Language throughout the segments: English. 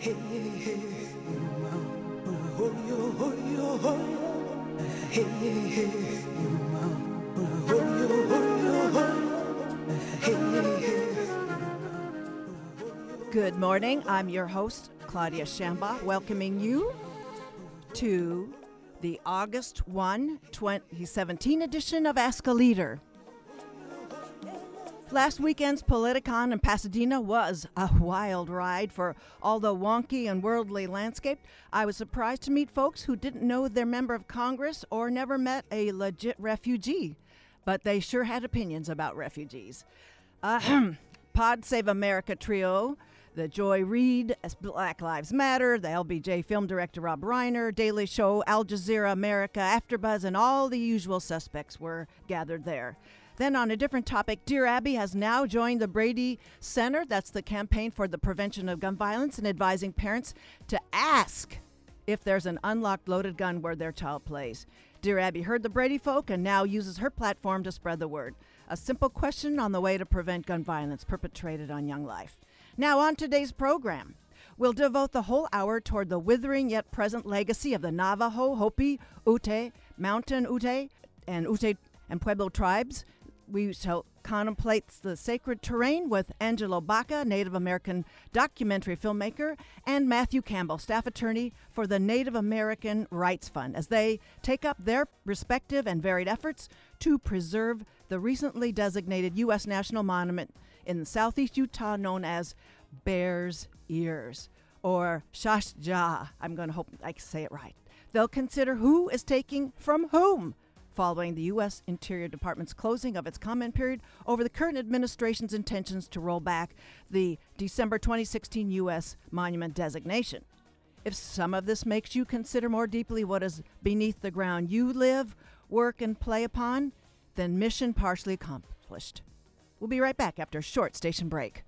Good morning. I'm your host, Claudia Shamba, welcoming you to the August 1, 2017 edition of Ask a Leader. Last weekend's Politicon in Pasadena was a wild ride for all the wonky and worldly landscape. I was surprised to meet folks who didn't know their member of Congress or never met a legit refugee, but they sure had opinions about refugees. Pod Save America trio, the Joy Reid, Black Lives Matter, the LBJ film director Rob Reiner, Daily Show, Al Jazeera America, AfterBuzz, and all the usual suspects were gathered there. Then, on a different topic, Dear Abby has now joined the Brady Center. That's the campaign for the prevention of gun violence and advising parents to ask if there's an unlocked loaded gun where their child plays. Dear Abby heard the Brady folk and now uses her platform to spread the word. A simple question on the way to prevent gun violence perpetrated on young life. Now, on today's program. We'll devote the whole hour toward the withering yet present legacy of the Navajo, Hopi, Ute, Mountain Ute, and Ute and Pueblo tribes we shall contemplate the sacred terrain with Angelo Baca, Native American documentary filmmaker, and Matthew Campbell, staff attorney for the Native American Rights Fund, as they take up their respective and varied efforts to preserve the recently designated U.S. national monument in southeast Utah known as Bears Ears or Shash Jáa. I'm going to hope I say it right. They'll consider who is taking from whom following the U.S. Interior Department's closing of its comment period over the current administration's intentions to roll back the December 2016 U.S. monument designation. If some of this makes you consider more deeply what is beneath the ground you live, work, and play upon, then mission partially accomplished. We'll be right back after a short station break.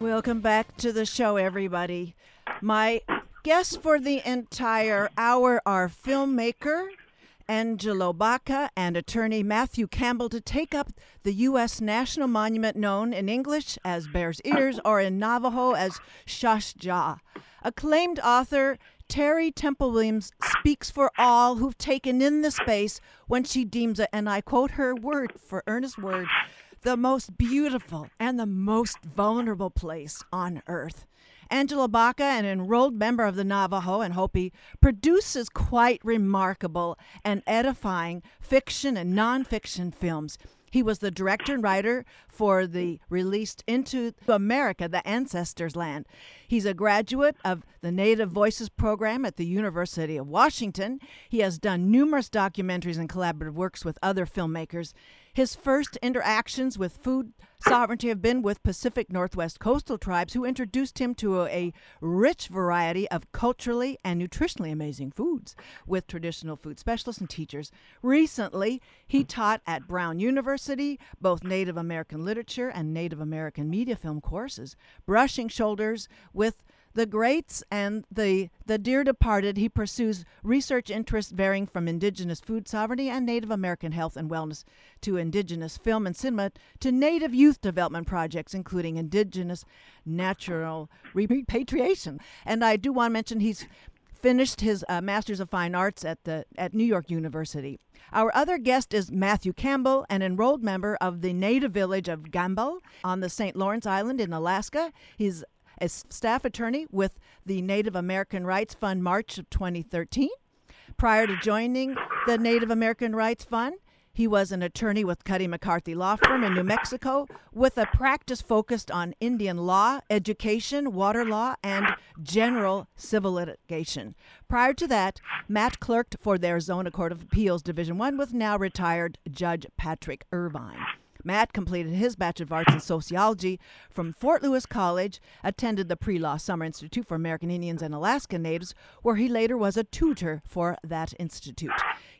Welcome back to the show, everybody. My guests for the entire hour are filmmaker Angelo Baca and attorney Matthew Campbell to take up the U.S. national monument known in English as Bear's Ears or in Navajo as Shash Jáa. Acclaimed author Terry Tempest Williams speaks for all who've taken in the space when she deems it, and I quote her word for earnest word, the most beautiful and the most vulnerable place on earth. Angelo Baca, an enrolled member of the Navajo and Hopi, produces quite remarkable and edifying fiction and nonfiction films. He was the director and writer for the released Into America, the Ancestors' Land. He's a graduate of the Native Voices program at the University of Washington. He has done numerous documentaries and collaborative works with other filmmakers. His first interactions with food sovereignty have been with Pacific Northwest coastal tribes who introduced him to a, a, rich variety of culturally and nutritionally amazing foods with traditional food specialists and teachers. Recently, he taught at Brown University both Native American literature and Native American media film courses, brushing shoulders with the greats and the, the dear departed, he pursues research interests varying from indigenous food sovereignty and Native American health and wellness to indigenous film and cinema to Native youth development projects, including indigenous natural repatriation. And I do want to mention he's finished his uh, Master's of Fine Arts at the at New York University. Our other guest is Matthew Campbell, an enrolled member of the native village of Gambell on the St. Lawrence Island in Alaska. He's as staff attorney with the Native American Rights Fund March of 2013. Prior to joining the Native American Rights Fund, he was an attorney with Cuddy McCarthy Law Firm in New Mexico with a practice focused on Indian law, education, water law, and general civil litigation. Prior to that, Matt clerked for the Arizona Court of Appeals Division 1 with now retired Judge Patrick Irvine. Matt completed his Bachelor of Arts in Sociology from Fort Lewis College, attended the Pre Law Summer Institute for American Indians and Alaska Natives, where he later was a tutor for that institute.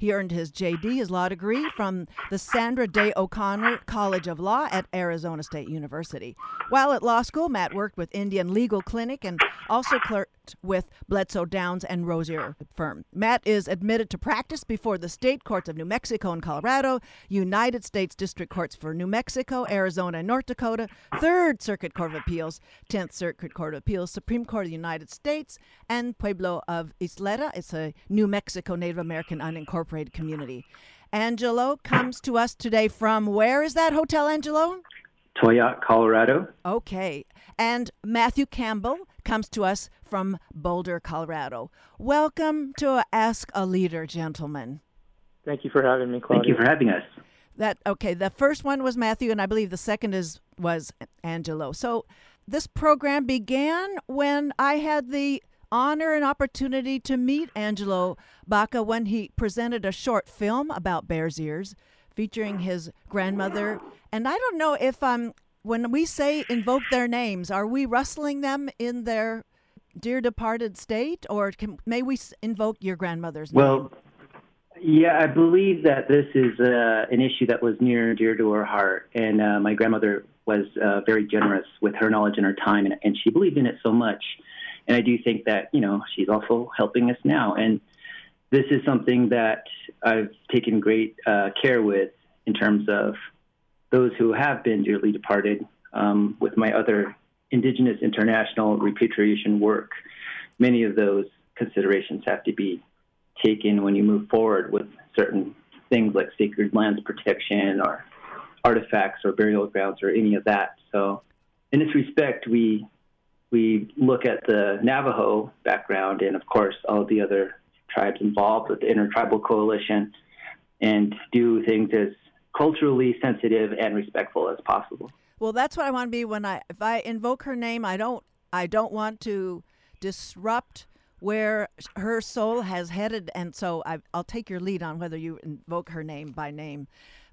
He earned his JD, his law degree, from the Sandra Day O'Connor College of Law at Arizona State University. While at law school, Matt worked with Indian Legal Clinic and also clerked with Bledsoe Downs and Rosier firm. Matt is admitted to practice before the state courts of New Mexico and Colorado, United States District Courts for New Mexico, Arizona, and North Dakota, Third Circuit Court of Appeals, Tenth Circuit Court of Appeals, Supreme Court of the United States, and Pueblo of Isleta. It's a New Mexico Native American unincorporated community. Angelo comes to us today from where is that hotel, Angelo? Towaoc, Colorado. Okay. And Matthew Campbell comes to us from Boulder, Colorado. Welcome to Ask a Leader, gentlemen. Thank you for having me, Claudia. Thank you for having us. That okay. The first one was Matthew, and I believe the second is was Angelo. So this program began when I had the honor and opportunity to meet Angelo Baca when he presented a short film about Bears Ears featuring his grandmother. And I don't know if um when we say invoke their names, are we rustling them in their dear departed state, or can, may we invoke your grandmother's well, name? Well, yeah, I believe that this is uh, an issue that was near and dear to her heart. And uh, my grandmother was uh, very generous with her knowledge and her time, and, and she believed in it so much and I do think that you know she's also helping us now, and this is something that I've taken great uh, care with in terms of those who have been dearly departed. Um, with my other Indigenous international repatriation work, many of those considerations have to be taken when you move forward with certain things like sacred lands protection or artifacts or burial grounds or any of that. So, in this respect, we we look at the Navajo background and, of course, all the other tribes involved with the Intertribal Coalition and do things as culturally sensitive and respectful as possible. Well, that's what I want to be when I if I invoke her name, I don't I don't want to disrupt where her soul has headed and so I, will take your lead on whether you invoke her name by name.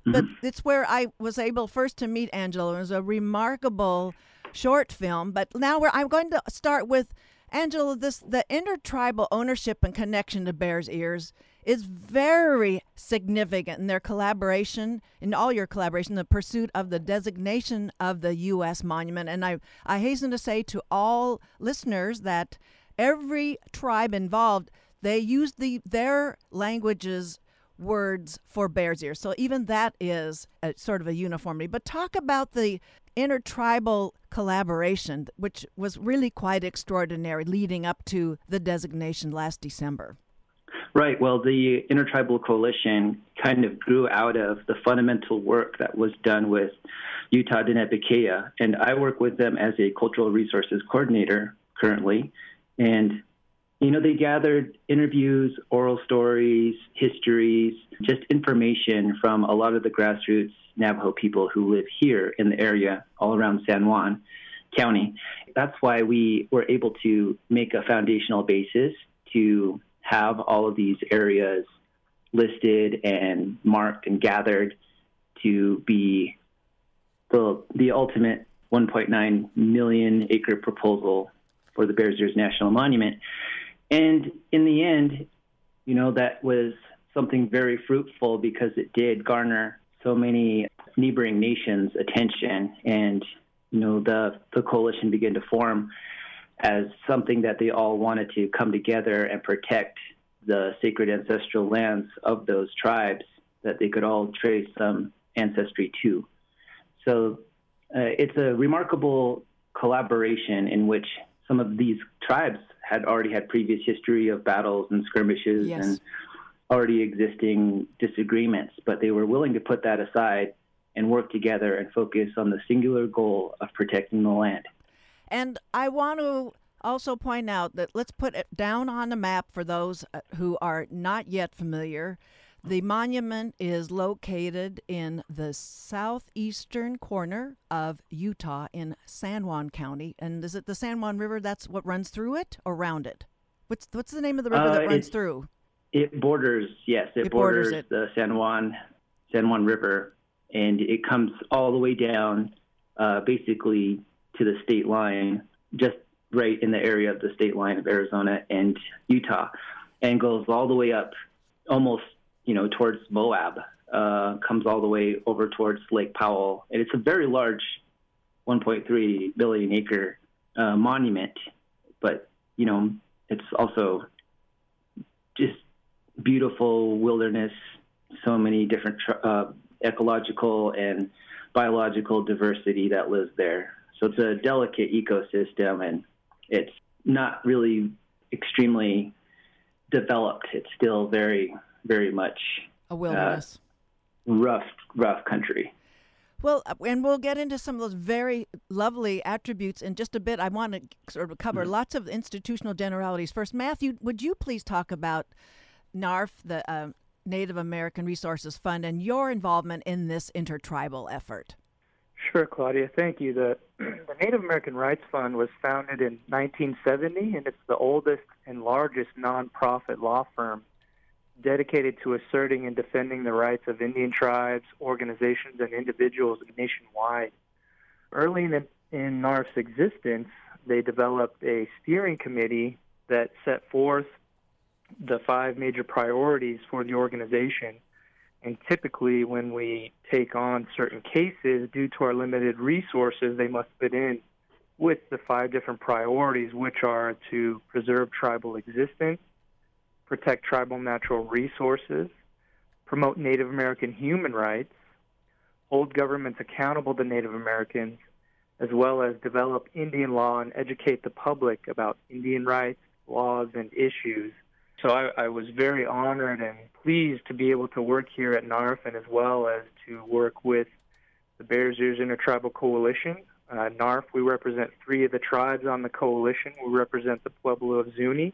Mm-hmm. But it's where I was able first to meet Angelo. It was a remarkable short film. But now I'm going to start with Angelo. This the intertribal ownership and connection to Bears Ears is very significant in their collaboration, in all your collaboration, the pursuit of the designation of the U.S. monument. And I, I hasten to say to all listeners that every tribe involved, they use the their languages words for Bears Ears. So even that is a, sort of a uniformity. But talk about the intertribal collaboration, which was really quite extraordinary leading up to the designation last December. Right. Well, the Intertribal Coalition kind of grew out of the fundamental work that was done with Utah Diné Bikéyah, and I work with them as a cultural resources coordinator currently. And you know, they gathered interviews, oral stories, histories, just information from a lot of the grassroots Navajo people who live here in the area, all around San Juan County. That's why we were able to make a foundational basis to have all of these areas listed and marked and gathered to be the, the ultimate 1.9 million acre proposal for the Bears Ears National Monument. And in the end, you know, that was something very fruitful because it did garner so many neighboring nations' attention, and you know, the the coalition began to form as something that they all wanted to come together and protect the sacred ancestral lands of those tribes that they could all trace some ancestry to. So uh, it's a remarkable collaboration in which some of these tribes had already had previous history of battles and skirmishes yes. and already existing disagreements, but they were willing to put that aside and work together and focus on the singular goal of protecting the land. And I want to also point out that let's put it down on the map for those uh, who are not yet familiar. The monument is located in the southeastern corner of Utah in San Juan County. And is it the San Juan River that's what runs through it or around it? What's what's the name of the river uh, that runs through? It borders, yes, it, it borders, borders it. the San Juan San Juan River and it comes all the way down, uh, basically to the state line, just right in the area of the state line of Arizona and Utah, and goes all the way up, almost you know towards Moab, uh, comes all the way over towards Lake Powell, and it's a very large, 1.3 billion acre uh, monument, but you know it's also just beautiful wilderness, so many different uh, ecological and biological diversity that lives there. So it's a delicate ecosystem, and it's not really extremely developed. It's still very, very much a wilderness, uh, rough, rough country. Well, uh, and we'll get into some of those very lovely attributes in just a bit. I want to sort of cover mm-hmm. lots of institutional generalities first. Matthew, would you please talk about NARF, the uh, Native American Resources Fund, and your involvement in this intertribal effort? Sure, Claudia. Thank you. The, the Native American Rights Fund was founded in 1970, and it's the oldest and largest nonprofit law firm dedicated to asserting and defending the rights of Indian tribes, organizations, and individuals nationwide. Early in, in NARF's existence, they developed a steering committee that set forth the five major priorities for the organization. And typically, when we take on certain cases, due to our limited resources, they must fit in with the five different priorities, which are to preserve tribal existence, protect tribal natural resources, promote Native American human rights, hold governments accountable to Native Americans, as well as develop Indian law and educate the public about Indian rights, laws, and issues so I, I was very honored and pleased to be able to work here at NARF and as well as to work with the Bears Ears Intertribal Coalition. Uh, NARF, we represent three of the tribes on the coalition. We represent the Pueblo of Zuni,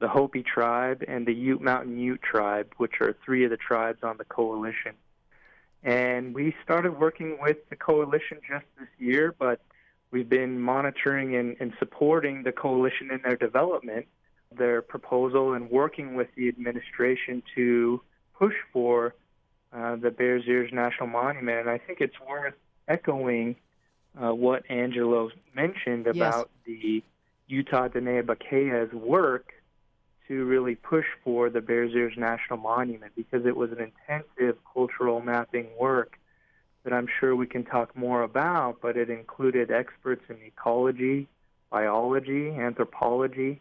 the Hopi tribe, and the Ute Mountain Ute tribe, which are three of the tribes on the coalition. And we started working with the coalition just this year, but we've been monitoring and, and supporting the coalition in their development their proposal and working with the administration to push for uh, the Bears Ears National Monument. And I think it's worth echoing uh, what Angelo mentioned about yes. the Utah Diné Bikéyah's work to really push for the Bears Ears National Monument because it was an intensive cultural mapping work that I'm sure we can talk more about, but it included experts in ecology, biology, anthropology,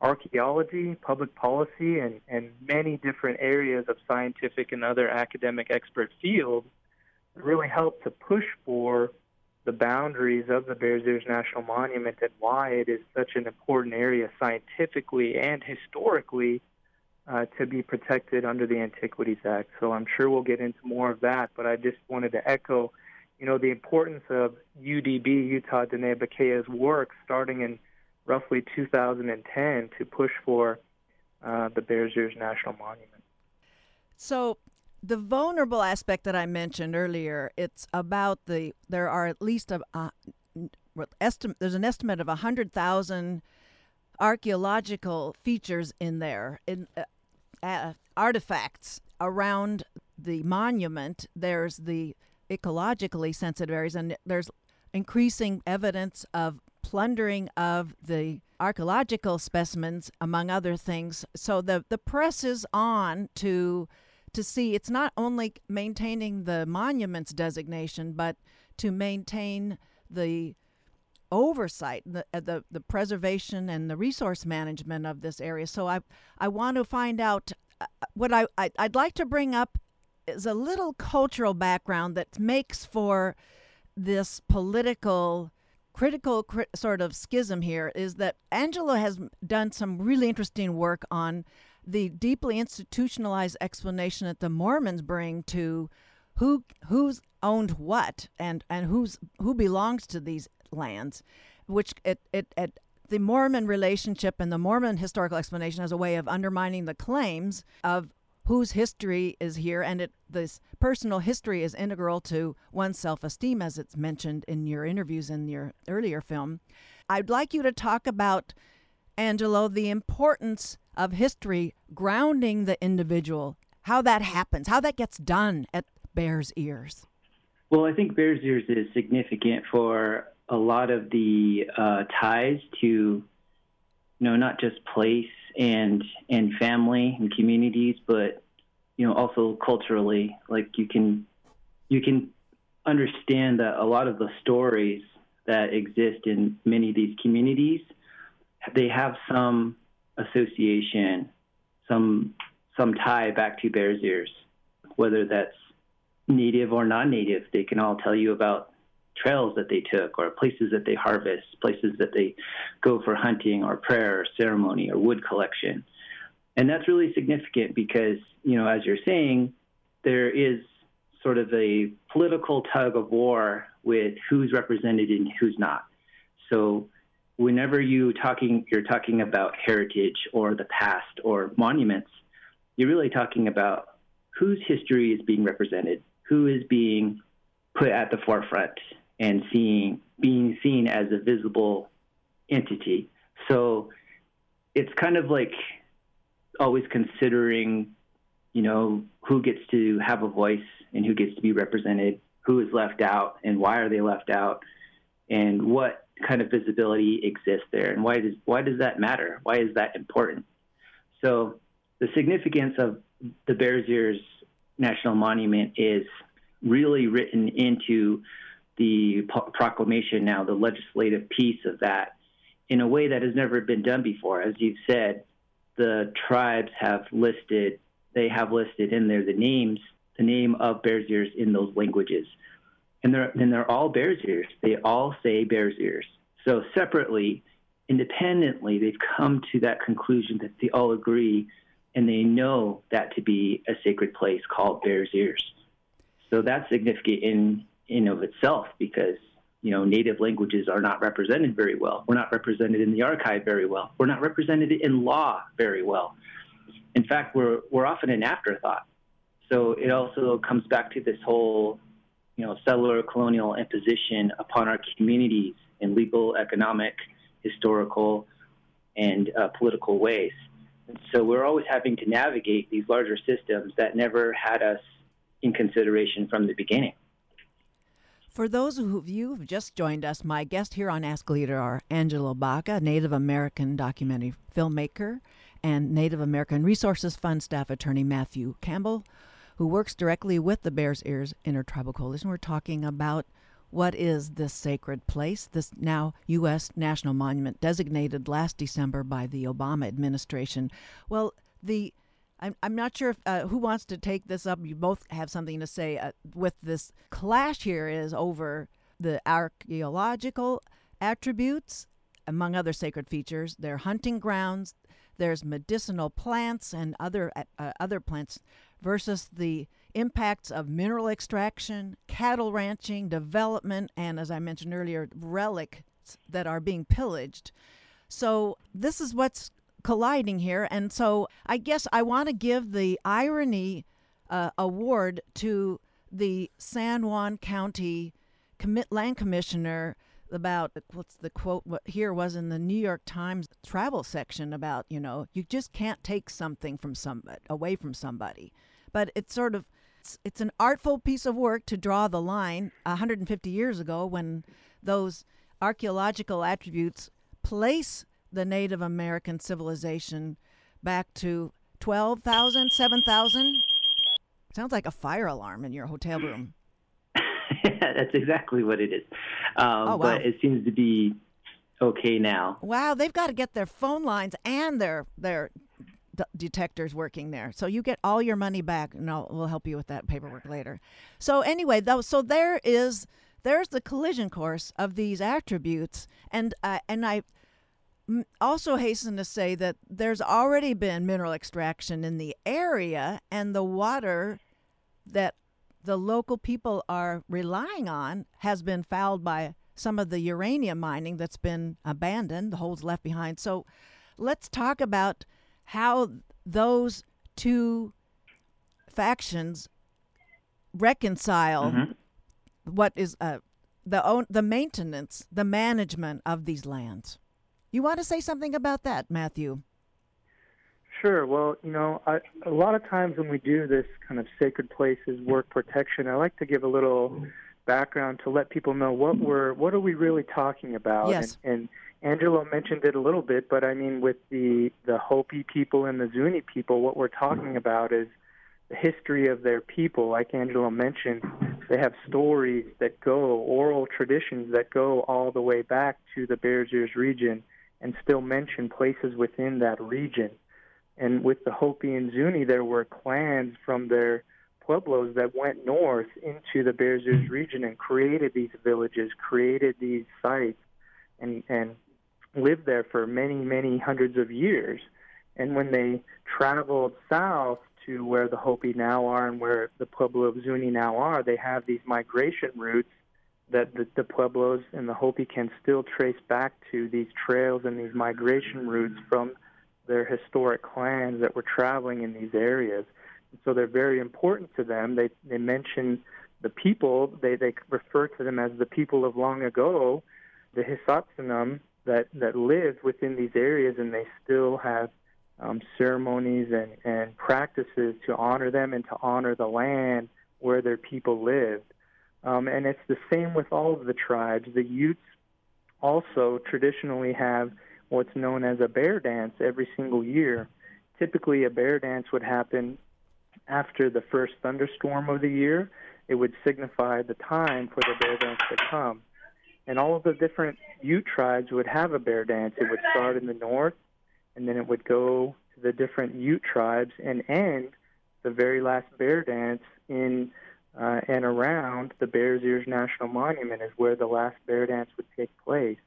archaeology, public policy, and, and many different areas of scientific and other academic expert fields really helped to push for the boundaries of the Bears Ears National Monument and why it is such an important area scientifically and historically uh, to be protected under the Antiquities Act. So I'm sure we'll get into more of that, but I just wanted to echo, you know, the importance of UDB, Utah Diné Bikéyah's work starting in roughly 2010 to push for uh, the Bears Ears National Monument. So, the vulnerable aspect that I mentioned earlier, it's about the there are at least a, estimate. There's an estimate of hundred thousand archaeological features in there in uh, uh, artifacts around the monument. There's the ecologically sensitive areas, and there's increasing evidence of plundering of the archaeological specimens, among other things. So the, the press is on to to see it's not only maintaining the monuments designation, but to maintain the oversight, the, uh, the the preservation and the resource management of this area. So I I want to find out uh, what I, I I'd like to bring up is a little cultural background that makes for this political critical cri- sort of schism here is that Angelo has done some really interesting work on the deeply institutionalized explanation that the Mormons bring to who who's owned what and and who's who belongs to these lands, which it it, it the Mormon relationship and the Mormon historical explanation as a way of undermining the claims of whose history is here, and it this personal history is integral to one's self-esteem, as it's mentioned in your interviews in your earlier film. I'd like you to talk about Angelo the importance of history grounding the individual, how that happens, how that gets done at Bears Ears? Well, I think Bears Ears is significant for a lot of the uh, ties to, you know, not just place and and family and communities, but you know also culturally. Like you can you can understand that a lot of the stories that exist in many of these communities, they have some association, some some tie back to Bears Ears, whether that's native or non-native. They can all tell you about trails that they took or places that they harvest, places that they go for hunting or prayer or ceremony or wood collection. And that's really significant because, you know, as you're saying, there is sort of a political tug of war with who's represented and who's not. So whenever you talking you're talking about heritage or the past or monuments, you're really talking about whose history is being represented, who is being put at the forefront and seeing being seen as a visible entity. So it's kind of like always considering, you know, who gets to have a voice and who gets to be represented, who is left out and why are they left out, and what kind of visibility exists there, and why does why does that matter? Why is that important? So the significance of the Bears Ears National Monument is really written into the proclamation now, the legislative piece of that, in a way that has never been done before. As you've said, the tribes have listed, they have listed in there the names, the name of Bears Ears in those languages. And they're, and they're all Bears Ears. They all say Bears Ears. So separately, independently, they've come to that conclusion that they all agree and they know that to be a sacred place called Bears Ears. So that's significant in in of itself because you know native languages are not represented very well. We're not represented in the archive very well. We're not represented in law very well. In fact, we're we're often an afterthought. So it also comes back to this whole you know settler colonial imposition upon our communities in legal, economic, historical, and uh, political ways. And so we're always having to navigate these larger systems that never had us in consideration from the beginning. For those of you who've just joined us, my guests here on Ask Leader are Angelo Baca, Native American documentary filmmaker, and Native American Resources Fund staff attorney Matthew Campbell, who works directly with the Bears Ears Intertribal Coalition. We're talking about what is this sacred place, this now U.S. national monument designated last December by the Obama administration. Well, the I'm, I'm not sure if, uh, who wants to take this up. You both have something to say uh, with this clash here is over the archaeological attributes, among other sacred features. Their hunting grounds. There's medicinal plants and other uh, uh, other plants versus the impacts of mineral extraction, cattle ranching, development, and as I mentioned earlier, relics that are being pillaged. So this is what's colliding here. And so I guess I want to give the irony uh, award to the San Juan County commit land commissioner about what's the quote what here was in the New York Times travel section about you know you just can't take something from somebody away from somebody but it's sort of it's, it's an artful piece of work to draw the line 150 years ago when those archaeological attributes place the Native American civilization back to 12,000, 7,000? Sounds like a fire alarm in your hotel room. That's exactly what it is. Um, oh, wow. But it seems to be okay now. Wow, they've got to get their phone lines and their their d- detectors working there. So you get all your money back, and I'll, we'll help you with that paperwork later. So anyway, though, so there is there's the collision course of these attributes, and uh, and I also hasten to say that there's already been mineral extraction in the area, and the water that the local people are relying on has been fouled by some of the uranium mining that's been abandoned, the holes left behind. So let's talk about how those two factions reconcile mm-hmm. what is uh, the own, the maintenance, the management of these lands. You want to say something about that, Matthew? Sure. Well, you know, I, a lot of times when we do this kind of sacred places work protection, I like to give a little background to let people know what we're what are we really talking about. Yes. And, and Angelo mentioned it a little bit, but I mean, with the the Hopi people and the Zuni people, what we're talking about is the history of their people. Like Angelo mentioned, they have stories that go, oral traditions that go all the way back to the Bears Ears region, and still mention places within that region. And with the Hopi and Zuni, there were clans from their pueblos that went north into the Bears Ears region and created these villages, created these sites, and and lived there for many, many hundreds of years. And when they traveled south to where the Hopi now are and where the Pueblo of Zuni now are, they have these migration routes that the, the Pueblos and the Hopi can still trace back to these trails and these migration routes from their historic clans that were traveling in these areas. And so they're very important to them. They they mention the people. They they refer to them as the people of long ago, the Hisatsinom that that lived within these areas, and they still have um, ceremonies and and practices to honor them and to honor the land where their people lived. Um, and it's the same with all of the tribes. The Utes also traditionally have what's known as a bear dance every single year. Typically, a bear dance would happen after the first thunderstorm of the year. It would signify the time for the bear dance to come. And all of the different Ute tribes would have a bear dance. It would start in the north, and then it would go to the different Ute tribes and end the very last bear dance in uh, and around the Bears Ears National Monument is where the last bear dance would take place.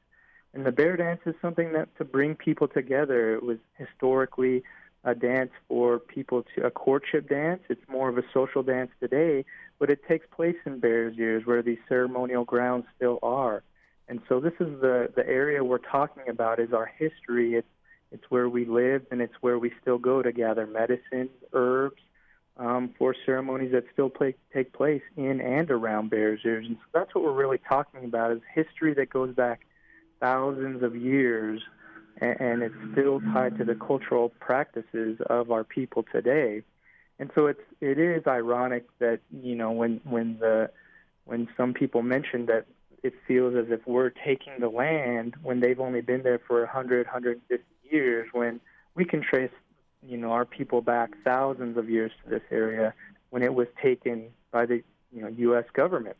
And the bear dance is something that to bring people together. It was historically a dance for people to a courtship dance. It's more of a social dance today, but it takes place in Bears Ears where these ceremonial grounds still are. And so this is the the area we're talking about is our history. It's it's where we live and it's where we still go to gather medicines, herbs, um, for ceremonies that still play, take place in and around Bears Ears. And so that's what we're really talking about is history that goes back thousands of years and, and it's still tied to the cultural practices of our people today. And so it's it is ironic that you know when when the when some people mention that it feels as if we're taking the land when they've only been there for 100 150 years when we can trace you know our people back thousands of years to this area when it was taken by the you know U.S. government.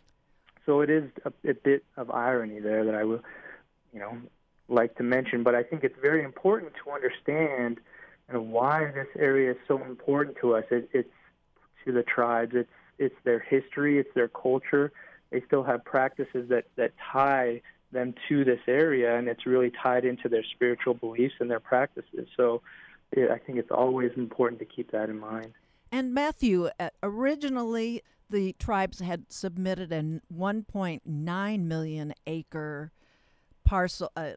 So it is a, a bit of irony there that I will you know like to mention, but I think it's very important to understand know, why this area is so important to us. It, it's to the tribes. It's it's their history. It's their culture. They still have practices that that tie them to this area, and it's really tied into their spiritual beliefs and their practices. So, it, I think it's always important to keep that in mind. And Matthew, uh, originally the tribes had submitted a 1.9 million acre parcel uh,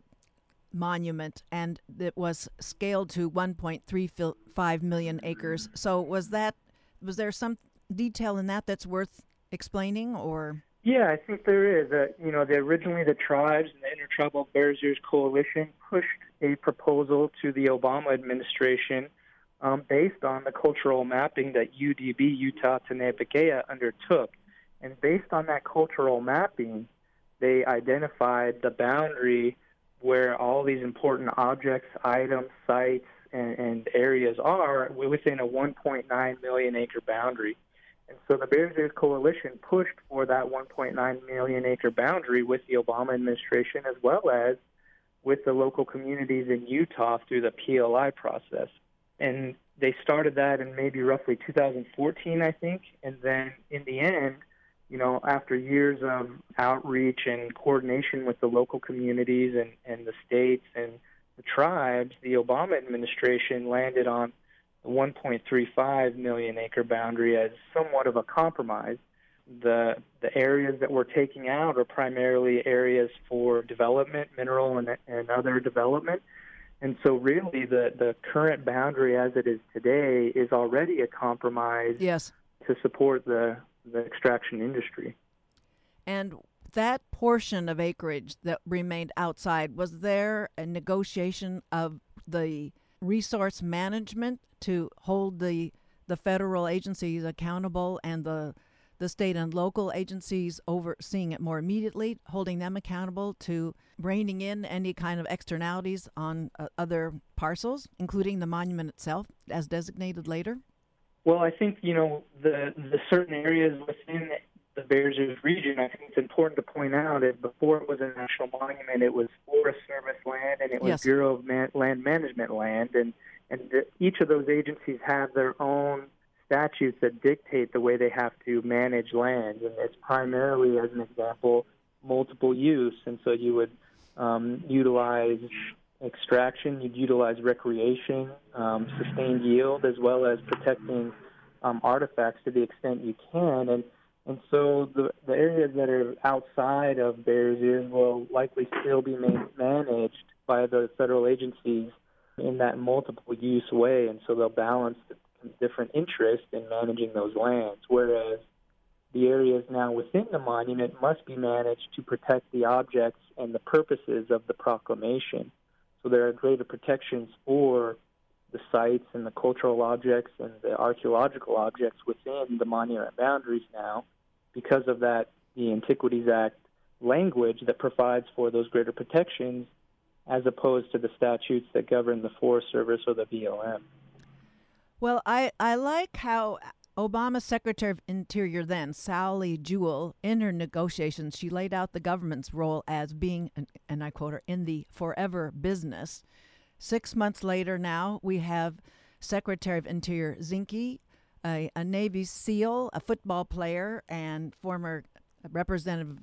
monument, and it was scaled to 1.35 million acres. So was that was there some detail in that that's worth explaining, or? Yeah, I think there is. Uh, you know, the, originally the tribes and the Intertribal Bears Ears Coalition pushed a proposal to the Obama administration um, based on the cultural mapping that UDB, Utah Diné undertook. And based on that cultural mapping, they identified the boundary where all these important objects, items, sites, and, and areas are within a 1.9 million acre boundary. And so the Bears Ears Coalition pushed for that 1.9 million acre boundary with the Obama administration as well as with the local communities in Utah through the PLI process. And they started that in maybe roughly 2014, I think. And then in the end, you know, after years of outreach and coordination with the local communities and, and the states and the tribes, the Obama administration landed on the 1.35 million acre boundary as somewhat of a compromise. The the areas that we're taking out are primarily areas for development, mineral and, and other development. And so, really, the, the current boundary as it is today is already a compromise yes. to support the the extraction industry. And that portion of acreage that remained outside, was there a negotiation of the resource management to hold the the federal agencies accountable and the the state and local agencies overseeing it more immediately, holding them accountable to reining in any kind of externalities on uh, other parcels, including the monument itself, as designated later? Well, I think you know the the certain areas within the Bears Ears region. I think it's important to point out that before it was a national monument, it was Forest Service land and it was Yes. Bureau of Man- Land Management land, and and the, each of those agencies have their own statutes that dictate the way they have to manage land, and it's primarily, as an example, multiple use, and so you would um, utilize extraction, you'd utilize recreation, um, sustained yield, as well as protecting um, artifacts to the extent you can. And and so the the areas that are outside of Bears Ears will likely still be ma- managed by the federal agencies in that multiple use way, and so they'll balance different interests in managing those lands. Whereas the areas now within the monument must be managed to protect the objects and the purposes of the proclamation. So there are greater protections for the sites and the cultural objects and the archaeological objects within the monument boundaries now because of that the Antiquities Act language that provides for those greater protections as opposed to the statutes that govern the Forest Service or the BLM. Well, I, I like how Obama Secretary of Interior then, Sally Jewell, in her negotiations, she laid out the government's role as being, and- and I quote her, in the forever business. Six months later now, we have Secretary of Interior Zinke, a, a Navy SEAL, a football player, and former representative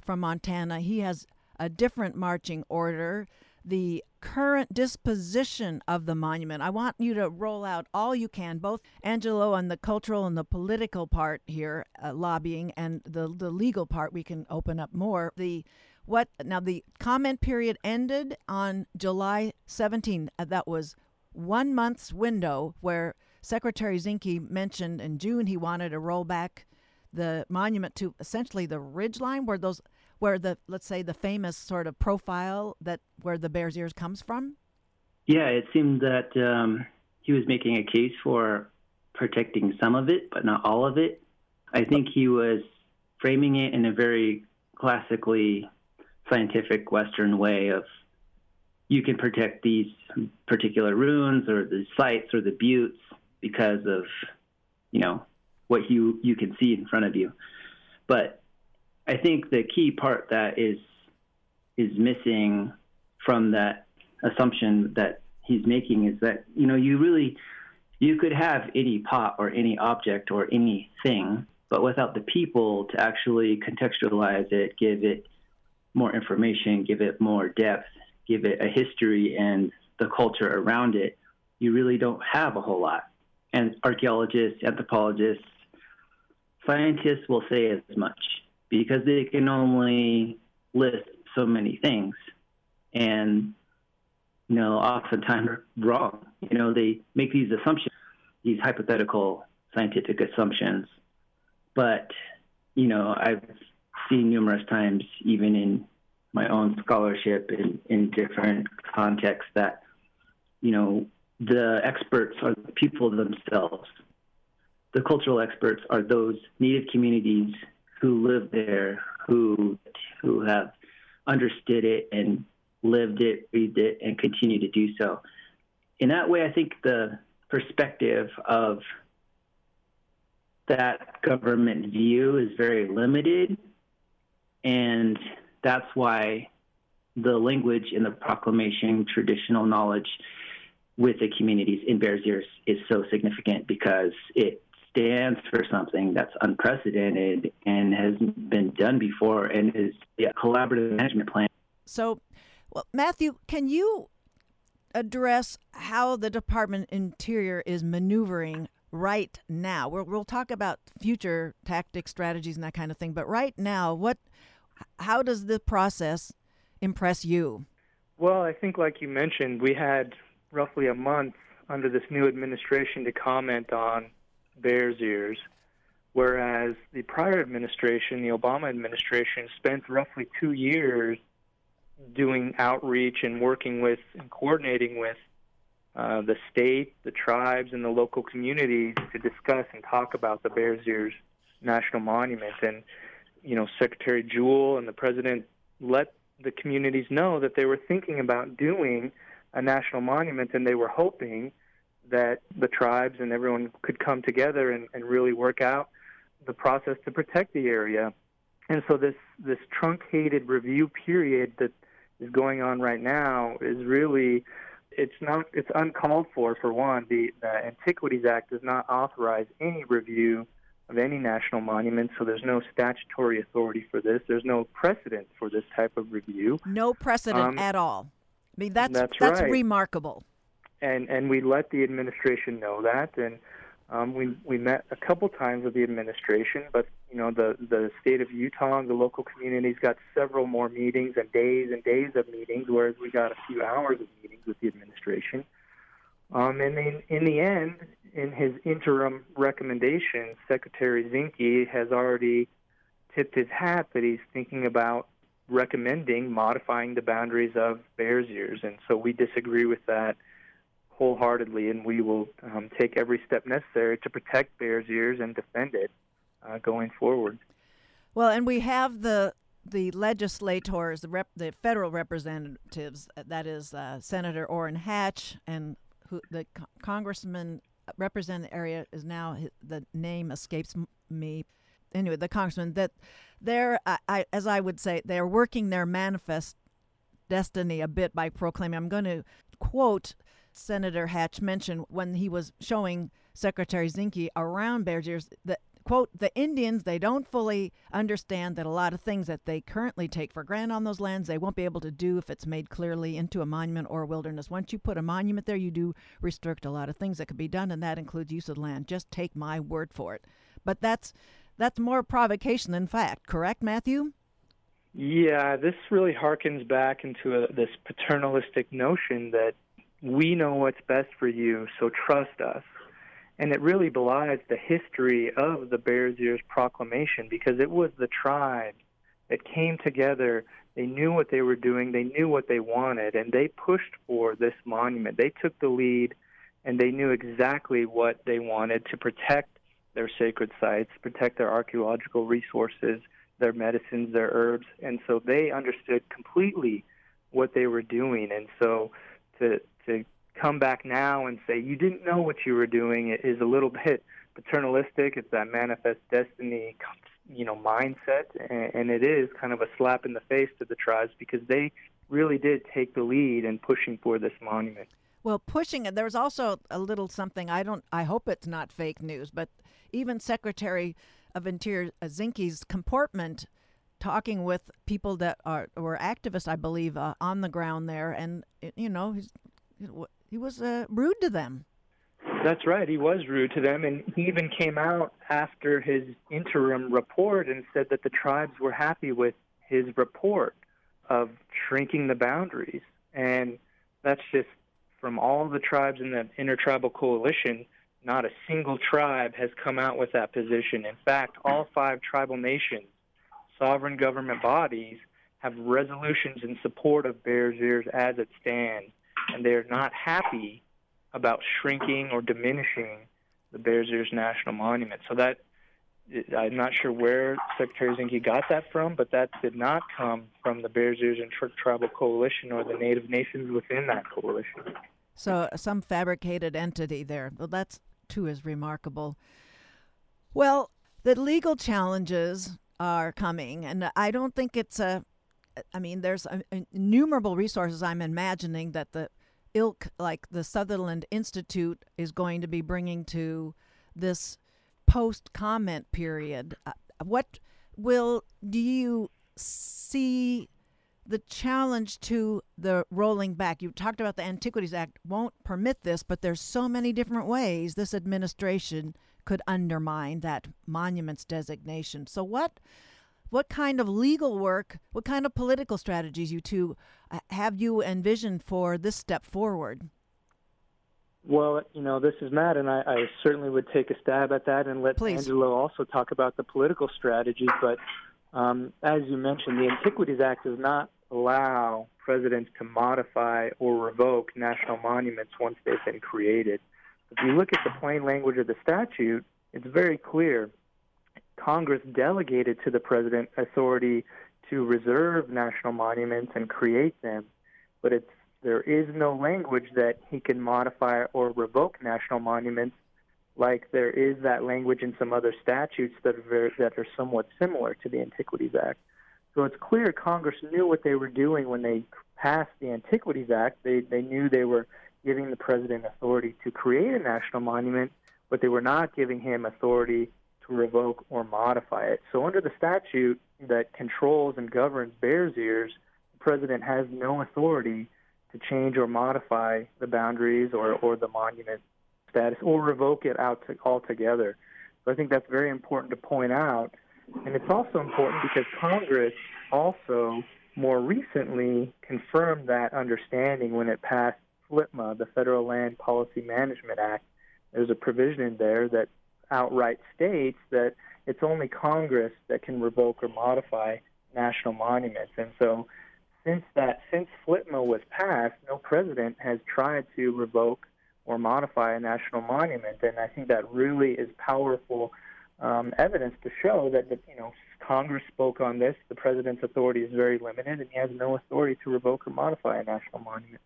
from Montana. He has a different marching order. The current disposition of the monument. I want you to roll out all you can, both Angelo on the cultural and the political part here, uh, lobbying, and the the legal part. We can open up more. The what now? The comment period ended on July 17. Uh, that was one month's window where Secretary Zinke mentioned in June he wanted to roll back the monument to essentially the ridge line where those where the let's say the famous sort of profile that where the bear's ears comes from Yeah, it seemed that um, he was making a case for protecting some of it, but not all of it. I think he was framing it in a very classically scientific Western way of you can protect these particular ruins or the sites or the buttes because of you know what you you can see in front of you. But I think the key part that is is missing from that assumption that he's making is that you know you really you could have any pot or any object or anything but without the people to actually contextualize it give it more information give it more depth give it a history and the culture around it you really don't have a whole lot. And archaeologists anthropologists scientists will say as much because they can only list so many things. And you know oftentimes wrong. You know they make these assumptions these hypothetical scientific assumptions. But you know i've seen numerous times even in my own scholarship in, in different contexts that you know the experts are the people themselves. The cultural experts are those native communities who live there who who have understood it and lived it, breathed it, and continue to do so. In that way, I think the perspective of that government view is very limited, and that's why the language in the proclamation, traditional knowledge with the communities in Bears Ears is so significant because it stands for something that's unprecedented and has been done before and is a collaborative management plan. so well, matthew can you address how the department interior is maneuvering right now we'll, we'll talk about future tactics strategies and that kind of thing but right now what how does the process impress you Well, I think, like you mentioned, we had roughly a month under this new administration to comment on Bears Ears, whereas the prior administration, the Obama administration, spent roughly two years doing outreach and working with and coordinating with uh, the state, the tribes, and the local communities to discuss and talk about the Bears Ears National Monument. And, you know, Secretary Jewell and the president let the communities know that they were thinking about doing a national monument and they were hoping that the tribes and everyone could come together and, and really work out the process to protect the area. And so this this truncated review period that is going on right now is really it's not it's uncalled for for one. The, the antiquities act does not authorize any review of any national monument so there's no statutory authority for this. There's no precedent for this type of review. No precedent um, at all. I mean that's that's, that's right. remarkable and and we let the administration know that and um, we we met a couple times with the administration, but you know the the state of Utah and the local communities got several more meetings and days and days of meetings, whereas we got a few hours of meetings with the administration. Um, and in in the end, in his interim recommendation, Secretary Zinke has already tipped his hat that he's thinking about recommending modifying the boundaries of Bears Ears, and so we disagree with that wholeheartedly, and we will um, take every step necessary to protect Bears Ears and defend it uh, going forward. Well, and we have the the legislators, the, rep, the federal representatives, uh, that is uh, Senator Orrin Hatch, and who, the co- congressman represent the area is now the name escapes me. Anyway, the congressman that they're, I, I, as I would say, they're working their manifest destiny a bit by proclaiming. I'm going to quote Senator Hatch mentioned when he was showing Secretary Zinke around Bears Ears that quote the indians they don't fully understand that a lot of things that they currently take for granted on those lands they won't be able to do if it's made clearly into a monument or a wilderness. Once you put a monument there you do restrict a lot of things that could be done and that includes use of land. Just take my word for it. But that's that's more provocation than fact correct matthew? Yeah this really harkens back into a, this paternalistic notion that we know what's best for you, so trust us. And it really belies the history of the Bears Ears Proclamation because it was the tribe that came together. They knew what they were doing, they knew what they wanted, and they pushed for this monument. They took the lead, and they knew exactly what they wanted to protect their sacred sites, protect their archaeological resources, their medicines, their herbs. And so they understood completely what they were doing. And so to to come back now and say you didn't know what you were doing is a little bit paternalistic. It's that manifest destiny, you know, mindset, and, it is kind of a slap in the face to the tribes because they really did take the lead in pushing for this monument. Well, pushing it. There was also a little something. I don't. I hope it's not fake news, but even Secretary of Interior Zinke's comportment talking with people that are were activists, I believe, uh, on the ground there, and you know, he's he was uh, rude to them. That's right. He was rude to them, and he even came out after his interim report and said that the tribes were happy with his report of shrinking the boundaries. And that's just from all the tribes in the Intertribal Coalition, not a single tribe has come out with that position. In fact, all five tribal nations, sovereign government bodies, have resolutions in support of Bears Ears as it stands and they're not happy about shrinking or diminishing the Bears Ears National Monument. So that I'm not sure where Secretary Zinke got that from, but that did not come from the Bears Ears and Tribal Coalition or the Native nations within that coalition. So some fabricated entity there. Well, that's too is remarkable. Well, the legal challenges are coming, and I don't think it's a. I mean, there's innumerable resources I'm imagining that the ilk like the Sutherland Institute is going to be bringing to this post comment period. Uh, what will do you see the challenge to the rolling back? You talked about the Antiquities Act won't permit this, but there's so many different ways this administration could undermine that monuments designation. So what what kind of legal work, what kind of political strategies you two uh, have you envisioned for this step forward? Well, you know, this is Matt, and I, I certainly would take a stab at that and let Please. Angelo also talk about the political strategies. But um, as you mentioned, the Antiquities Act does not allow presidents to modify or revoke national monuments once they've been created. If you look at the plain language of the statute, it's very clear. Congress delegated to the president authority to reserve national monuments and create them, but it's there is no language that he can modify or revoke national monuments like there is that language in some other statutes that are very, that are somewhat similar to the Antiquities Act. So it's clear Congress knew what they were doing when they passed the Antiquities Act. They they knew they were giving the president authority to create a national monument, but they were not giving him authority revoke or modify it. So under the statute that controls and governs Bears Ears, the president has no authority to change or modify the boundaries or, or the monument status or revoke it out to, altogether. So I think that's very important to point out. And it's also important because Congress also more recently confirmed that understanding when it passed FLPMA, the Federal Land Policy Management Act. There's a provision in there that outright states that it's only Congress that can revoke or modify national monuments. And so since that since FLPMA was passed, no president has tried to revoke or modify a national monument, and I think that really is powerful um, evidence to show that the, you know Congress spoke on this. The president's authority is very limited, and he has no authority to revoke or modify a national monument.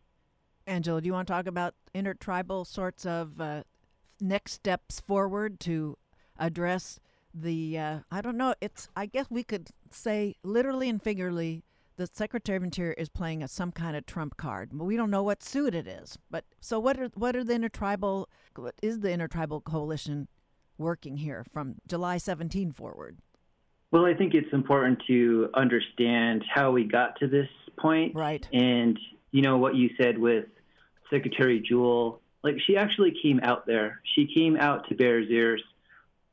Angelo, do you want to talk about intertribal sorts of uh, next steps forward to address the? Uh, I don't know. It's. I guess we could say literally and figuratively the Secretary of Interior is playing a, some kind of trump card. But we don't know what suit it is. But so what are what are the intertribal? What is the intertribal coalition working here from July 17 forward? Well, I think it's important to understand how we got to this point. Right. And you know what you said with Secretary Jewell. Like she actually came out there. She came out to Bears Ears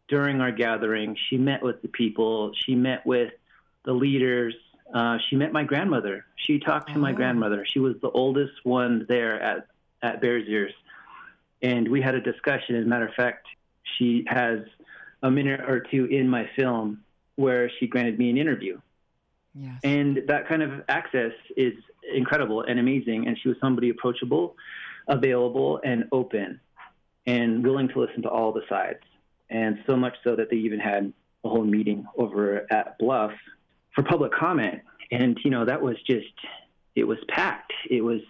during our gathering. She met with the people. She met with the leaders uh, she met my grandmother. She talked to oh. my grandmother. She was the oldest one there at, at Bears Ears. And we had a discussion. As a matter of fact, she has a minute or two in my film where she granted me an interview. Yes. And that kind of access is incredible and amazing. And she was somebody approachable, available, and open, and willing to listen to all the sides. And so much so that they even had a whole meeting over at Bluff for public comment. And, you know, that was just, it was packed. It was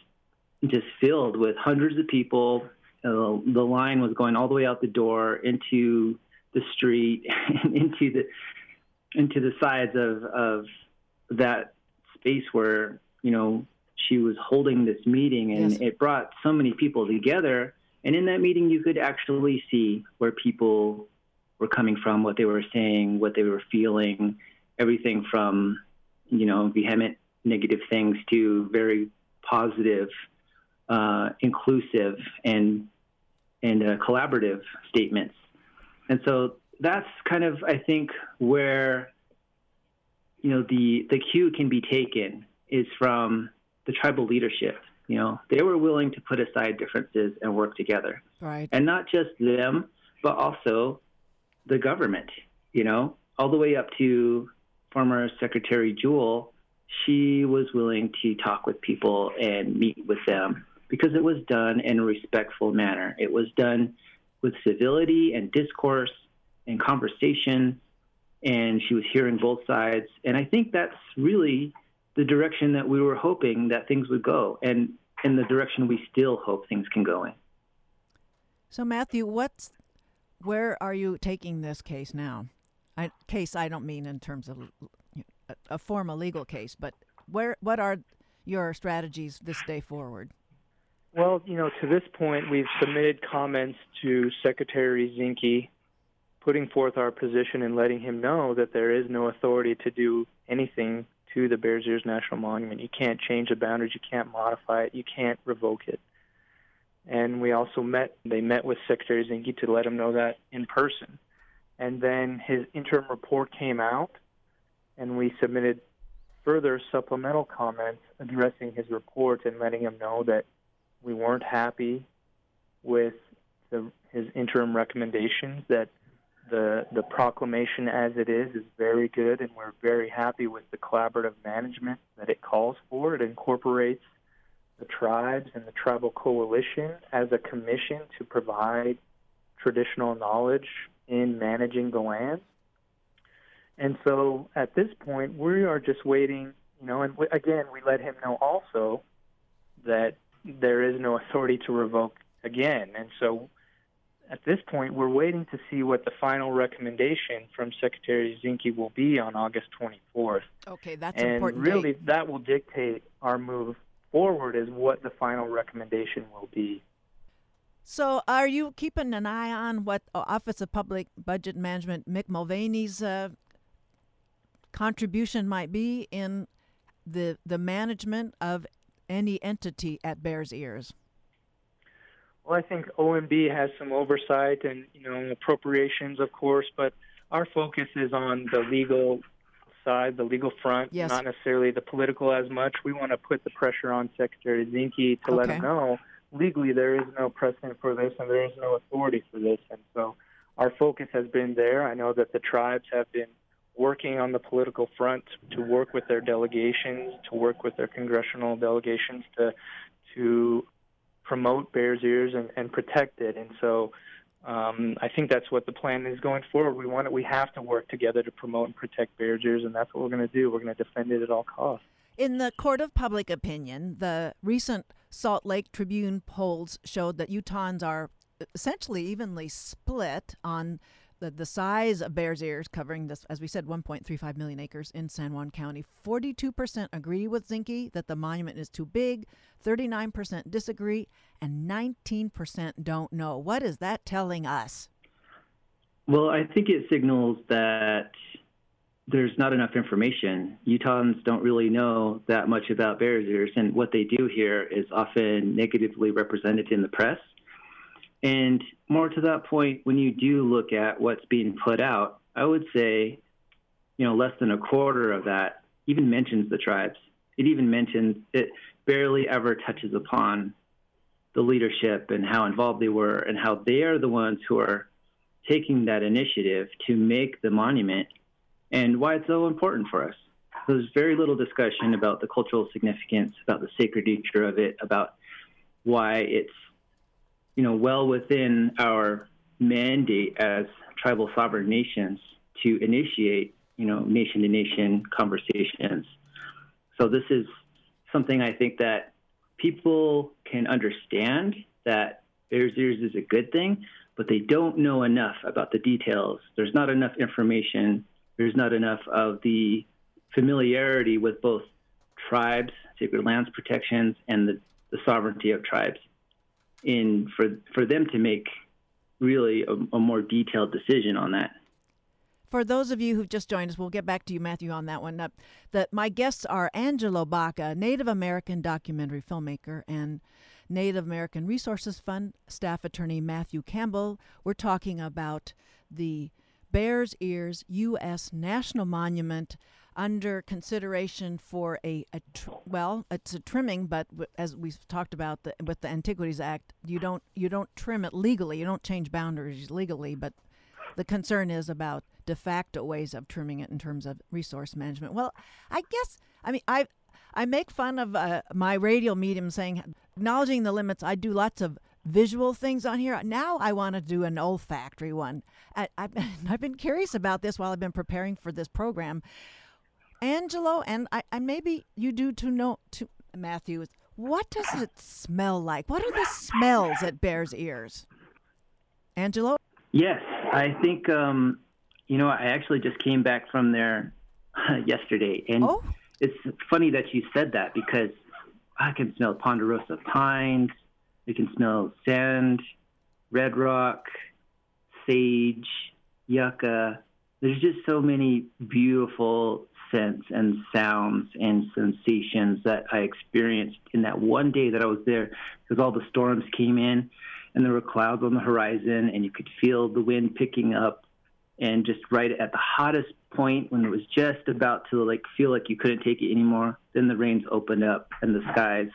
just filled with hundreds of people. Uh, the line was going all the way out the door into the street and into the into the sides of of that space where you know she was holding this meeting and yes. it brought so many people together and in that meeting you could actually see where people were coming from what they were saying what they were feeling everything from you know vehement negative things to very positive, uh, inclusive, and and uh, collaborative statements. And so that's kind of I think where you know the the cue can be taken is from the tribal leadership. You know, they were willing to put aside differences and work together. Right. And not just them, but also the government, you know, all the way up to former Secretary Jewell, she was willing to talk with people and meet with them because it was done in a respectful manner. It was done with civility and discourse and conversation, and she was hearing both sides. And I think that's really the direction that we were hoping that things would go, and in the direction we still hope things can go in. So, Matthew, what's where are you taking this case now? I, case I don't mean in terms of a, a formal legal case, but where what are your strategies this day forward? Well, you know, to this point, we've submitted comments to Secretary Zinke, putting forth our position and letting him know that there is no authority to do anything to the Bears Ears National Monument. You can't change the boundaries, you can't modify it, you can't revoke it. And we also met, they met with Secretary Zinke to let him know that in person and then his interim report came out, and we submitted further supplemental comments addressing his report and letting him know that we weren't happy with the, his interim recommendations, that the the proclamation as it is is very good, and we're very happy with the collaborative management that it calls for. It incorporates the tribes and the tribal coalition as a commission to provide traditional knowledge in managing the land. And so at this point, we are just waiting, you know, and again, we let him know also that there is no authority to revoke again. And so at this point, we're waiting to see what the final recommendation from Secretary Zinke will be on August 24th. Okay, that's and important. really, date. that will dictate our move forward is what the final recommendation will be. So, are you keeping an eye on what Office of Public Budget Management Mick Mulvaney's uh, contribution might be in the the management of any entity at Bears Ears? Well, I think OMB has some oversight and you know appropriations, of course, but our focus is on the legal side, the legal front, yes. not necessarily the political as much. We want to put the pressure on Secretary Zinke to okay. let him know legally there is no precedent for this and there is no authority for this. And so our focus has been there. I know that the tribes have been working on the political front to work with their delegations, to work with their congressional delegations to to promote Bears Ears and, and protect it. And so um, I think that's what the plan is going forward. We want it, we have to work together to promote and protect Bears Ears, and that's what we're going to do. We're going to defend it at all costs. In the court of public opinion, the recent Salt Lake Tribune polls showed that Utahns are essentially evenly split on the, the size of Bears Ears, covering this, as we said, 1.35 million acres in San Juan County. 42% agree with Zinke that the monument is too big, 39% disagree, and 19% don't know. What is that telling us? Well, I think it signals that there's not enough information. Utahns don't really know that much about Bears Ears, and what they do hear is often negatively represented in the press. And more to that point, when you do look at what's being put out, I would say, you know, less than a quarter of that even mentions the tribes. It even mentions it barely ever touches upon the leadership and how involved they were and how they are the ones who are taking that initiative to make the monument and why it's so important for us. There's very little discussion about the cultural significance, about the sacred nature of it, about why it's you know well within our mandate as tribal sovereign nations to initiate you know nation to nation conversations. So this is something I think that people can understand that Bears Ears is a good thing, but they don't know enough about the details. There's not enough information there's not enough of the familiarity with both tribes, sacred lands protections, and the, the sovereignty of tribes in for for them to make really a, a, more detailed decision on that. For those of you who've just joined us, we'll get back to you, Matthew, on that one. Uh, that my guests are Angelo Baca, Native American documentary filmmaker, and Native American Resources Fund staff attorney Matthew Campbell. We're talking about the Bears Ears U.S. National Monument under consideration for a, a tr- well, it's a trimming, but as we've talked about the, with the Antiquities Act, you don't you don't trim it legally. You don't change boundaries legally, but the concern is about de facto ways of trimming it in terms of resource management. Well, I guess I mean I I make fun of uh, my radial medium saying acknowledging the limits. I do lots of visual things on here. Now I want to do an olfactory one. I, have I've been curious about this while I've been preparing for this program. Angelo, and I, and maybe you do to know to Matthew. What does it smell like? What are the smells at Bears Ears? Angelo? Yes, I think um, you know. I actually just came back from there yesterday, and oh? it's funny that you said that because I can smell ponderosa pines, I can smell sand, red rock, sage, yucca. There's just so many beautiful scents and sounds and sensations that I experienced in that one day that I was there because all the storms came in and there were clouds on the horizon and you could feel the wind picking up and just right at the hottest point when it was just about to like feel like you couldn't take it anymore then the rains opened up and the skies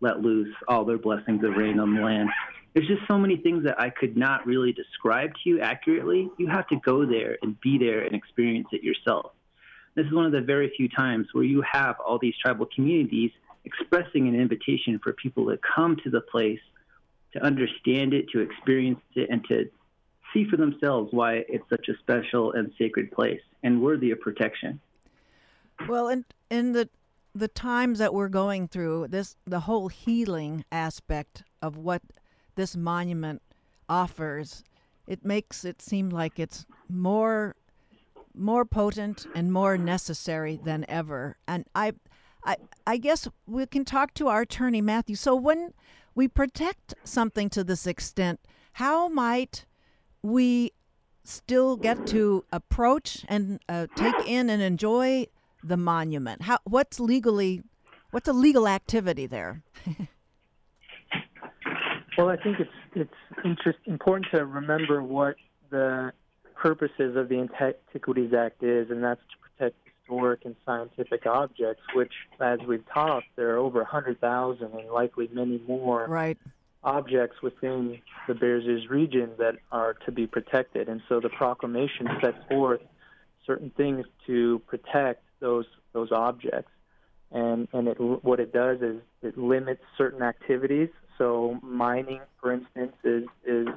let loose all their blessings of rain on the land. There's just so many things that I could not really describe to you accurately. You have to go there and be there and experience it yourself. This is one of the very few times where you have all these tribal communities expressing an invitation for people to come to the place, to understand it, to experience it, and to see for themselves why it's such a special and sacred place and worthy of protection. Well, in in the the times that we're going through, this the whole healing aspect of what this monument offers, it makes it seem like it's more more potent and more necessary than ever. And I I I guess we can talk to our attorney Matthew. So when we protect something to this extent, how might we still get to approach and uh, take in and enjoy the monument? How what's legally what's a legal activity there? well, I think it's it's interest, important to remember what the purposes of the Antiquities Act is, and that's to protect historic and scientific objects, which, as we've talked, there are over 100,000 and likely many more right. objects within the Bears Ears region that are to be protected. And so the proclamation sets forth certain things to protect those those objects. And and it what it does is it limits certain activities. So mining, for instance, is is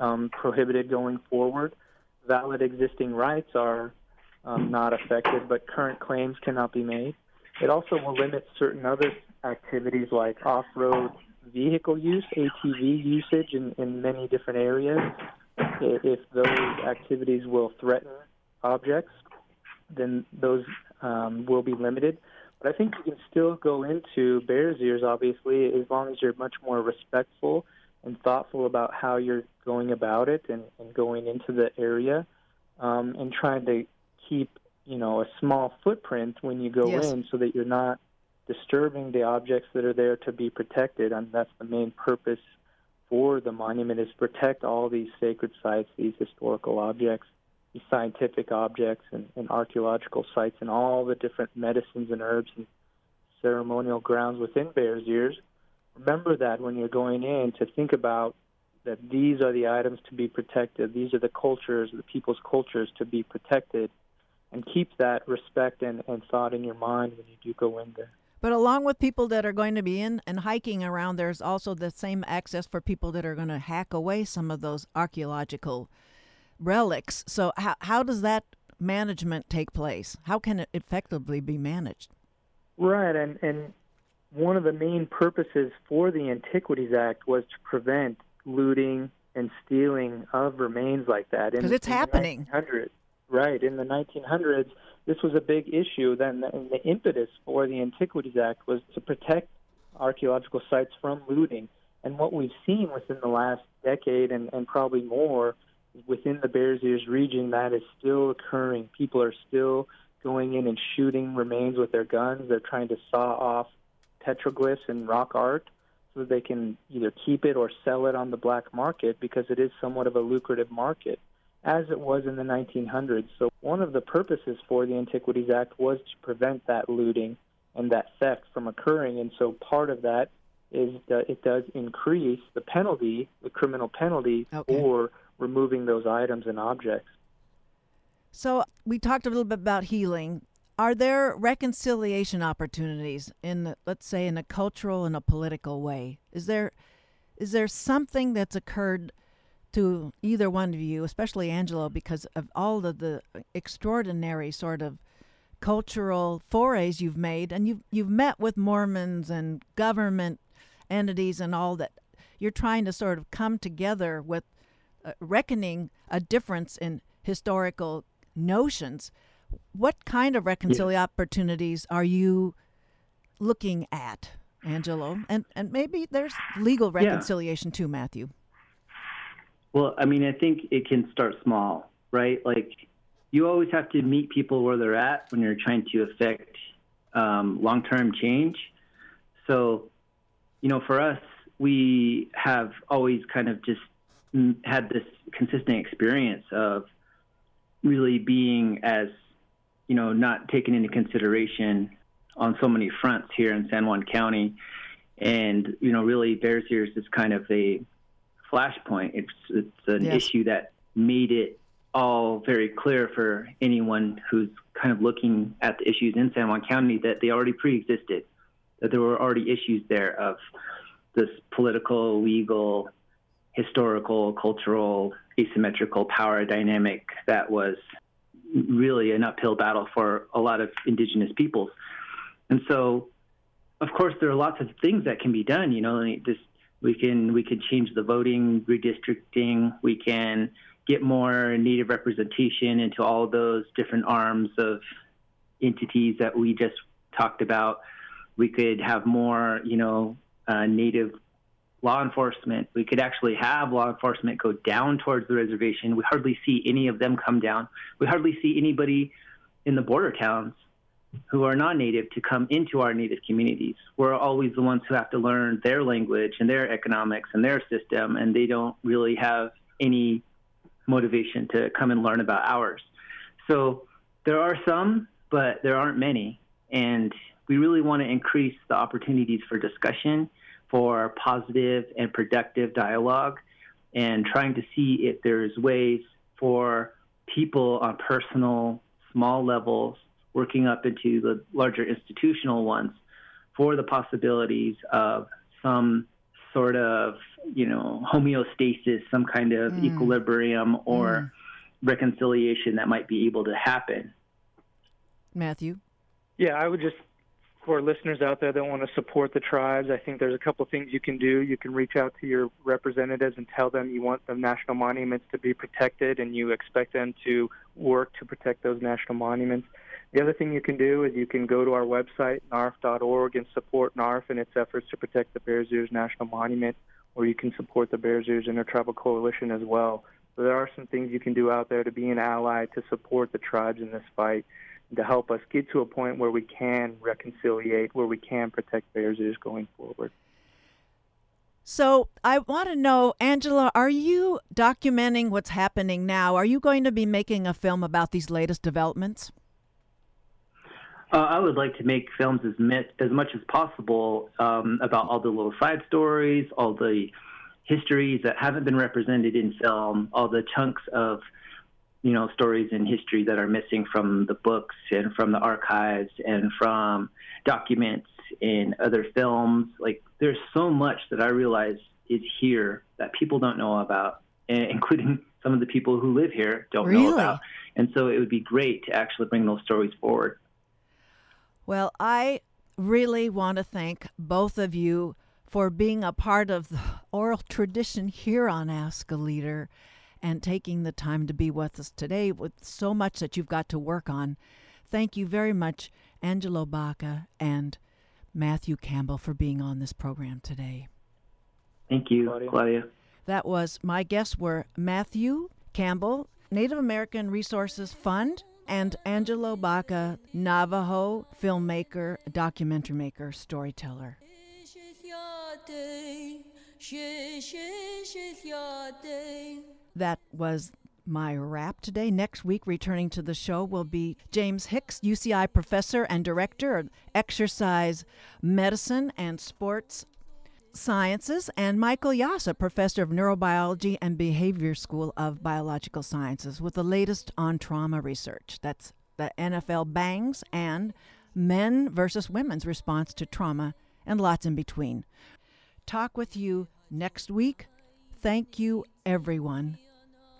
um, prohibited going forward. Valid existing rights are um, not affected, but current claims cannot be made. It also will limit certain other activities like off-road vehicle use, ATV usage in, in many different areas. If those activities will threaten objects, then those um, will be limited. But I think you can still go into Bears Ears, obviously, as long as you're much more respectful and thoughtful about how you're going about it and, and going into the area um, and trying to keep, you know, a small footprint when you go yes. in so that you're not disturbing the objects that are there to be protected. And that's the main purpose for the monument is protect all these sacred sites, these historical objects these scientific objects and, and archaeological sites and all the different medicines and herbs and ceremonial grounds within Bears Ears. Remember that when you're going in to think about that these are the items to be protected, these are the cultures, the people's cultures to be protected, and keep that respect and, and thought in your mind when you do go in there. But along with people that are going to be in and hiking around, there's also the same access for people that are going to hack away some of those archaeological relics. So how how does that management take place? How can it effectively be managed? Right, and and one of the main purposes for the Antiquities Act was to prevent looting and stealing of remains like that. Because it's in happening. The right, in the 1900s, this was a big issue. Then the, the impetus for the Antiquities Act was to protect archaeological sites from looting. And what we've seen within the last decade and, and probably more within the Bears Ears region, that is still occurring. People are still going in and shooting remains with their guns. They're trying to saw off petroglyphs and rock art so that they can either keep it or sell it on the black market because it is somewhat of a lucrative market, as it was in the 1900s. So, one of the purposes for the Antiquities Act was to prevent that looting and that theft from occurring. And so, part of that is that it does increase the penalty, the criminal penalty okay. for removing those items and objects. So we talked a little bit about healing. Are there reconciliation opportunities in, let's say, in a cultural and a political way? Is there, is there something that's occurred to either one of you, especially Angelo, because of all of the extraordinary sort of cultural forays you've made, and you've you've met with Mormons and government entities and all that. You're trying to sort of come together with uh, reckoning a difference in historical notions. What kind of reconciliation opportunities are you looking at, Angelo? And and maybe there's legal reconciliation yeah. too, Matthew. Well, I mean, I think it can start small, right? Like you always have to meet people where they're at when you're trying to affect um, long-term change. So, you know, for us, we have always kind of just had this consistent experience of really being as you know not taken into consideration on so many fronts here in San Juan County And, you know, really Bears Ears is kind of a flashpoint. It's, it's an Yes. issue that made it all very clear for anyone who's kind of looking at the issues in San Juan County that they already pre-existed, that there were already issues there of this political, legal, historical, cultural, asymmetrical power dynamic that was really an uphill battle for a lot of indigenous peoples. And so, of course, there are lots of things that can be done. You know, this we can we can change the voting, redistricting. We can get more native representation into all those different arms of entities that we just talked about. We could have more, you know, uh, native law enforcement. We could actually have law enforcement go down towards the reservation. We hardly see any of them come down. We hardly see anybody in the border towns who are non-native to come into our native communities. We're always the ones who have to learn their language and their economics and their system, and they don't really have any motivation to come and learn about ours. So there are some, but there aren't many, and we really want to increase the opportunities for discussion, for positive and productive dialogue, and trying to see if there's ways for people on personal, small levels working up into the larger institutional ones for the possibilities of some sort of, you know, homeostasis, some kind of Mm. equilibrium or Mm. reconciliation that might be able to happen. Matthew. Yeah, I would just for listeners out there that want to support the tribes, I think there's a couple things you can do. You can reach out to your representatives and tell them you want the national monuments to be protected and you expect them to work to protect those national monuments. The other thing you can do is you can go to our website, narf.org, and support NARF in its efforts to protect the Bears Ears National Monument, or you can support the Bears Ears Intertribal Coalition as well. So there are some things you can do out there to be an ally to support the tribes in this fight to help us get to a point where we can reconciliate, where we can protect Bears Ears going forward. So I want to know, Angelo, are you documenting what's happening now? Are you going to be making a film about these latest developments? Uh, I would like to make films as, mit- as much as possible um, about all the little side stories, all the histories that haven't been represented in film, all the chunks of you know stories in history that are missing from the books and from the archives and from documents in other films. Like there's so much that I realize is here that people don't know about, eh, including some of the people who live here don't Really? know about. And so it would be great to actually bring those stories forward. Well, I really want to thank both of you for being a part of the oral tradition here on Ask a Leader and taking the time to be with us today with so much that you've got to work on. Thank you very much, Angelo Baca and Matthew Campbell, for being on this program today. Thank you, Claudia. Claudia. That was my guests were Matthew Campbell, Native American Resources Fund, and Angelo Baca, Navajo filmmaker, documentary maker, storyteller. That was my wrap today. Next week, returning to the show will be James Hicks, UCI professor and director of exercise medicine and sports sciences, and Michael Yassa, professor of neurobiology and behavior school of biological sciences, with the latest on trauma research. That's the NFL bangs and men versus women's response to trauma, and lots in between. Talk with you next week. Thank you, everyone,